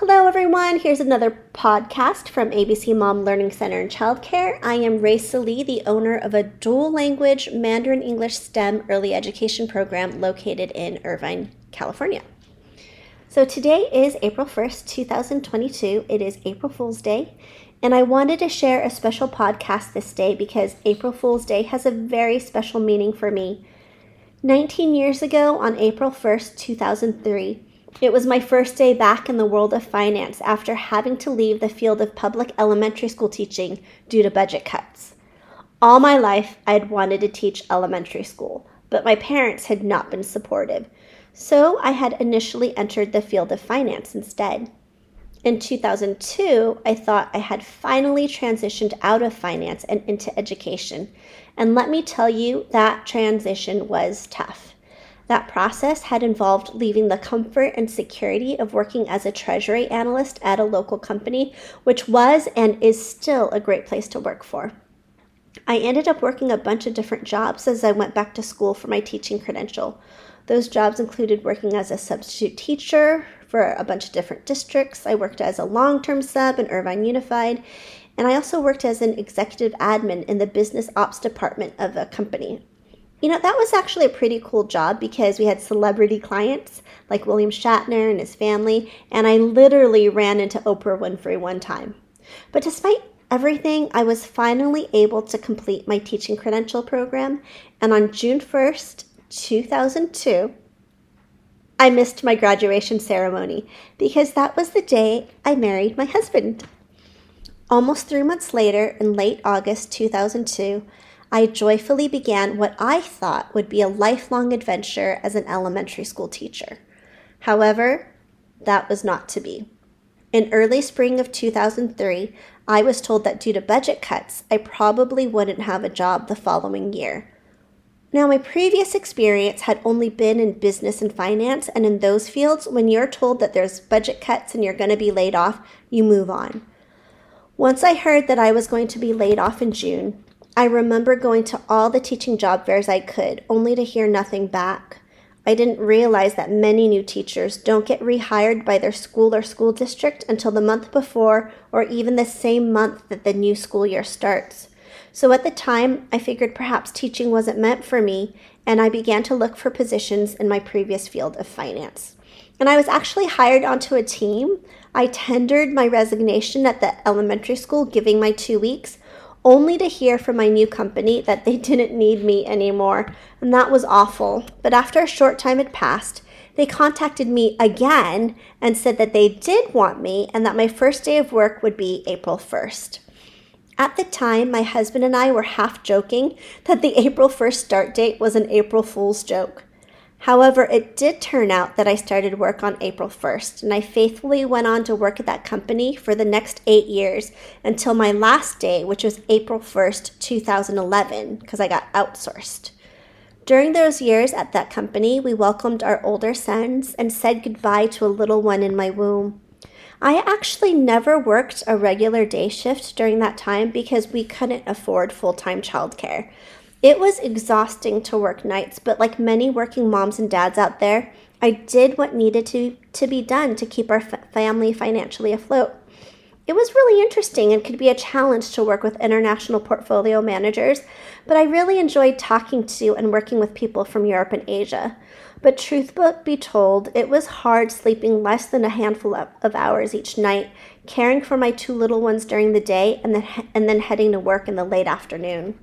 Hello, everyone. Here's another podcast from ABC Mom Learning Center and Childcare. I am Ray Lee, the owner of a dual language Mandarin English STEM early education program located in Irvine, California. So today is April 1st, 2022. It is April Fool's Day, and I wanted to share a special podcast this day because April Fool's Day has a very special meaning for me. 19 years ago, on April 1st, 2003, it was my first day back in the world of finance after having to leave the field of public elementary school teaching due to budget cuts. All my life, I had wanted to teach elementary school, but my parents had not been supportive, so I had initially entered the field of finance instead. In 2002, I thought I had finally transitioned out of finance and into education, and let me tell you, that transition was tough. That process had involved leaving the comfort and security of working as a treasury analyst at a local company, which was and is still a great place to work for. I ended up working a bunch of different jobs as I went back to school for my teaching credential. Those jobs included working as a substitute teacher for a bunch of different districts. I worked as a long term sub in Irvine Unified, and I also worked as an executive admin in the business ops department of a company. You know, that was actually a pretty cool job because we had celebrity clients like William Shatner and his family, and I literally ran into Oprah Winfrey one time. But despite everything, I was finally able to complete my teaching credential program, and on June 1st, 2002, I missed my graduation ceremony because that was the day I married my husband. Almost three months later, in late August 2002, I joyfully began what I thought would be a lifelong adventure as an elementary school teacher. However, that was not to be. In early spring of 2003, I was told that due to budget cuts, I probably wouldn't have a job the following year. Now, my previous experience had only been in business and finance, and in those fields, when you're told that there's budget cuts and you're going to be laid off, you move on. Once I heard that I was going to be laid off in June, I remember going to all the teaching job fairs I could, only to hear nothing back. I didn't realize that many new teachers don't get rehired by their school or school district until the month before or even the same month that the new school year starts. So at the time, I figured perhaps teaching wasn't meant for me, and I began to look for positions in my previous field of finance. And I was actually hired onto a team. I tendered my resignation at the elementary school, giving my two weeks, only to hear from my new company that they didn't need me anymore, and that was awful. But after a short time had passed, they contacted me again and said that they did want me and that my first day of work would be April 1st. At the time, my husband and I were half joking that the April 1st start date was an April Fool's joke. However, it did turn out that I started work on April 1st, and I faithfully went on to work at that company for the next eight years until my last day, which was April 1st, 2011, because I got outsourced. During those years at that company, we welcomed our older sons and said goodbye to a little one in my womb. I actually never worked a regular day shift during that time because we couldn't afford full time childcare. It was exhausting to work nights, but like many working moms and dads out there, I did what needed to, to be done to keep our family financially afloat. It was really interesting and could be a challenge to work with international portfolio managers, but I really enjoyed talking to and working with people from Europe and Asia. But truth be told, it was hard sleeping less than a handful of, of hours each night, caring for my two little ones during the day, and then, and then heading to work in the late afternoon.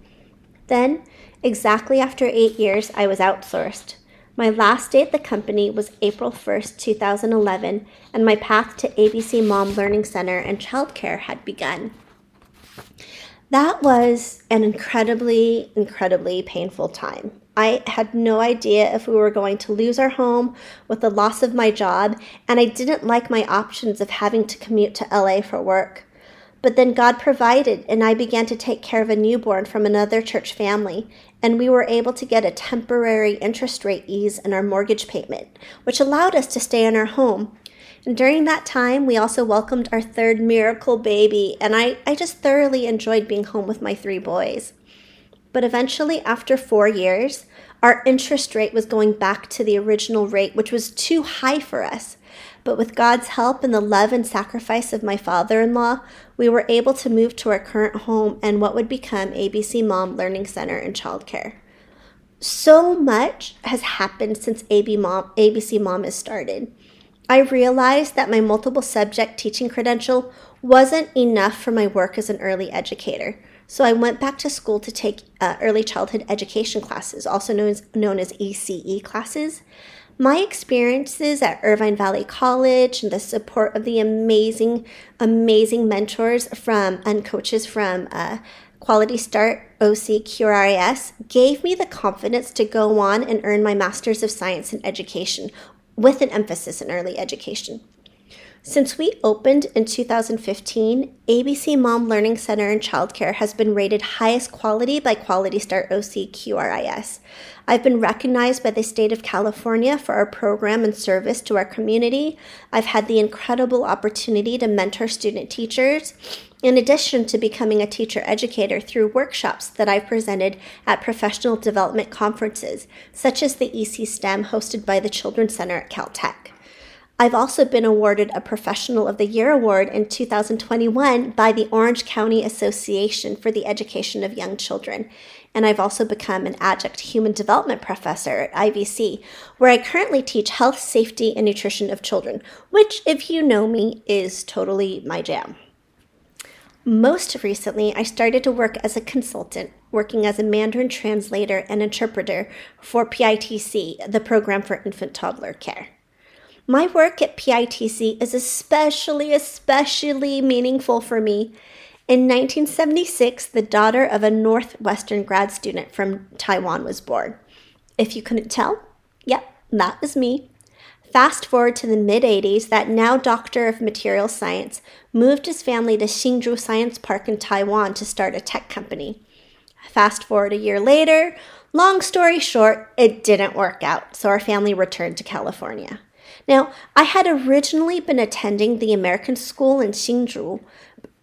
Then, exactly after eight years, I was outsourced. My last day at the company was April 1st, 2011, and my path to ABC Mom Learning Center and childcare had begun. That was an incredibly, incredibly painful time. I had no idea if we were going to lose our home with the loss of my job, and I didn't like my options of having to commute to LA for work. But then God provided, and I began to take care of a newborn from another church family, and we were able to get a temporary interest rate ease in our mortgage payment, which allowed us to stay in our home. And during that time, we also welcomed our third miracle baby, and I, I just thoroughly enjoyed being home with my three boys. But eventually, after four years, our interest rate was going back to the original rate, which was too high for us. But with God's help and the love and sacrifice of my father in law, we were able to move to our current home and what would become ABC Mom Learning Center and Childcare. So much has happened since ABC Mom has started. I realized that my multiple subject teaching credential wasn't enough for my work as an early educator. So I went back to school to take uh, early childhood education classes, also known as, known as ECE classes. My experiences at Irvine Valley College and the support of the amazing, amazing mentors from and coaches from uh, Quality Start OC QRIS gave me the confidence to go on and earn my Master's of Science in Education with an emphasis in early education. Since we opened in 2015, ABC Mom Learning Center and Childcare has been rated highest quality by Quality Start OC QRIS. I've been recognized by the state of California for our program and service to our community. I've had the incredible opportunity to mentor student teachers, in addition to becoming a teacher educator through workshops that I've presented at professional development conferences, such as the EC STEM hosted by the Children's Center at Caltech. I've also been awarded a Professional of the Year award in 2021 by the Orange County Association for the Education of Young Children. And I've also become an adjunct human development professor at IVC, where I currently teach health, safety, and nutrition of children, which, if you know me, is totally my jam. Most recently, I started to work as a consultant, working as a Mandarin translator and interpreter for PITC, the Program for Infant Toddler Care. My work at PITC is especially, especially meaningful for me. In 1976, the daughter of a Northwestern grad student from Taiwan was born. If you couldn't tell, yep, that was me. Fast forward to the mid 80s, that now doctor of material science moved his family to Hsinchu Science Park in Taiwan to start a tech company. Fast forward a year later, long story short, it didn't work out, so our family returned to California. Now, I had originally been attending the American school in Hsinchu,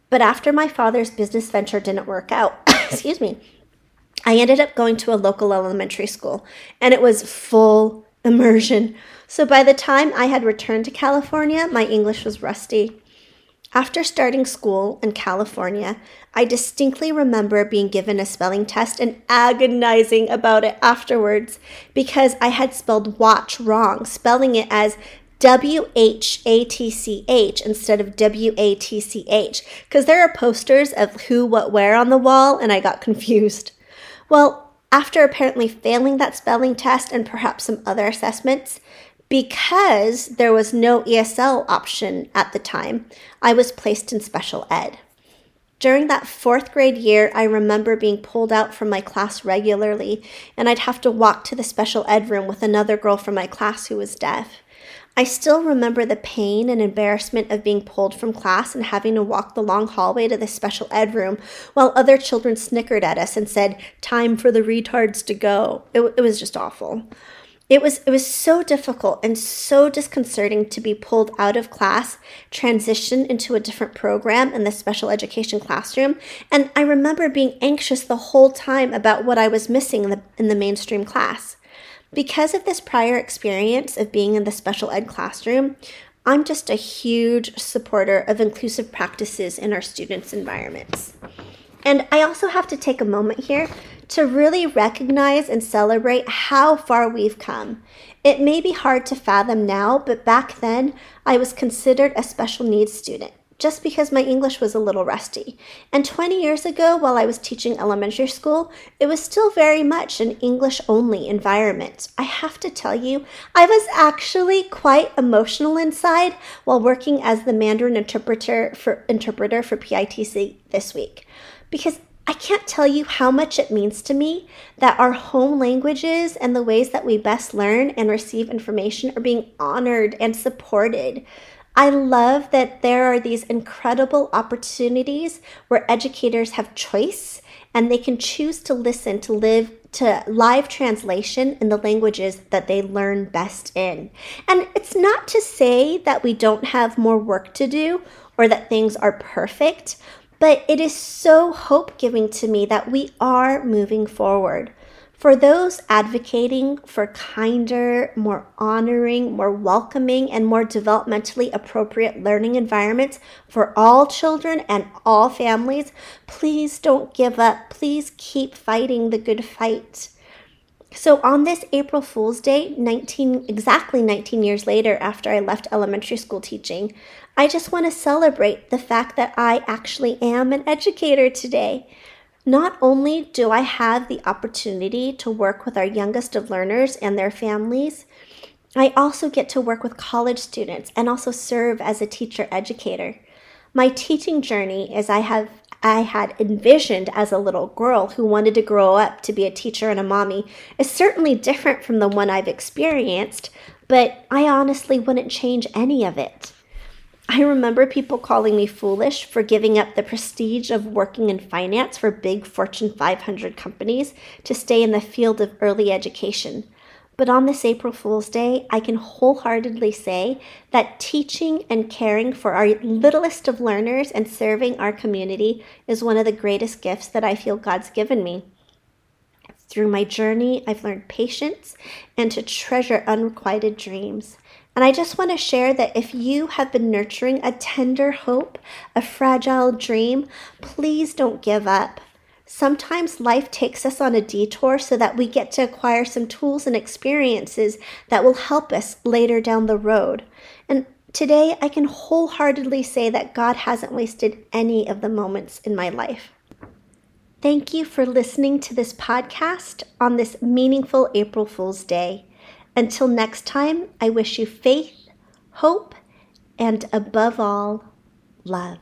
but after my father's business venture didn't work out, excuse me, I ended up going to a local elementary school, and it was full immersion. So by the time I had returned to California, my English was rusty. After starting school in California, I distinctly remember being given a spelling test and agonizing about it afterwards because I had spelled watch wrong, spelling it as W H A T C H instead of W A T C H because there are posters of who, what, where on the wall, and I got confused. Well, after apparently failing that spelling test and perhaps some other assessments, because there was no ESL option at the time, I was placed in special ed. During that fourth grade year, I remember being pulled out from my class regularly, and I'd have to walk to the special ed room with another girl from my class who was deaf. I still remember the pain and embarrassment of being pulled from class and having to walk the long hallway to the special ed room while other children snickered at us and said, Time for the retards to go. It, it was just awful. It was it was so difficult and so disconcerting to be pulled out of class, transition into a different program in the special education classroom, and I remember being anxious the whole time about what I was missing in the in the mainstream class. Because of this prior experience of being in the special ed classroom, I'm just a huge supporter of inclusive practices in our students' environments. And I also have to take a moment here to really recognize and celebrate how far we've come. It may be hard to fathom now, but back then I was considered a special needs student just because my English was a little rusty. And 20 years ago, while I was teaching elementary school, it was still very much an English only environment. I have to tell you, I was actually quite emotional inside while working as the Mandarin interpreter for interpreter for PITC this week because I can't tell you how much it means to me that our home languages and the ways that we best learn and receive information are being honored and supported. I love that there are these incredible opportunities where educators have choice and they can choose to listen to live to live translation in the languages that they learn best in. And it's not to say that we don't have more work to do or that things are perfect, but it is so hope giving to me that we are moving forward. For those advocating for kinder, more honoring, more welcoming, and more developmentally appropriate learning environments for all children and all families, please don't give up. Please keep fighting the good fight. So, on this April Fool's Day, 19, exactly 19 years later after I left elementary school teaching, I just want to celebrate the fact that I actually am an educator today. Not only do I have the opportunity to work with our youngest of learners and their families, I also get to work with college students and also serve as a teacher educator. My teaching journey, as I have I had envisioned as a little girl who wanted to grow up to be a teacher and a mommy, is certainly different from the one I've experienced, but I honestly wouldn't change any of it. I remember people calling me foolish for giving up the prestige of working in finance for big Fortune 500 companies to stay in the field of early education. But on this April Fool's Day, I can wholeheartedly say that teaching and caring for our littlest of learners and serving our community is one of the greatest gifts that I feel God's given me. Through my journey, I've learned patience and to treasure unrequited dreams. And I just want to share that if you have been nurturing a tender hope, a fragile dream, please don't give up. Sometimes life takes us on a detour so that we get to acquire some tools and experiences that will help us later down the road. And today I can wholeheartedly say that God hasn't wasted any of the moments in my life. Thank you for listening to this podcast on this meaningful April Fool's Day. Until next time, I wish you faith, hope, and above all, love.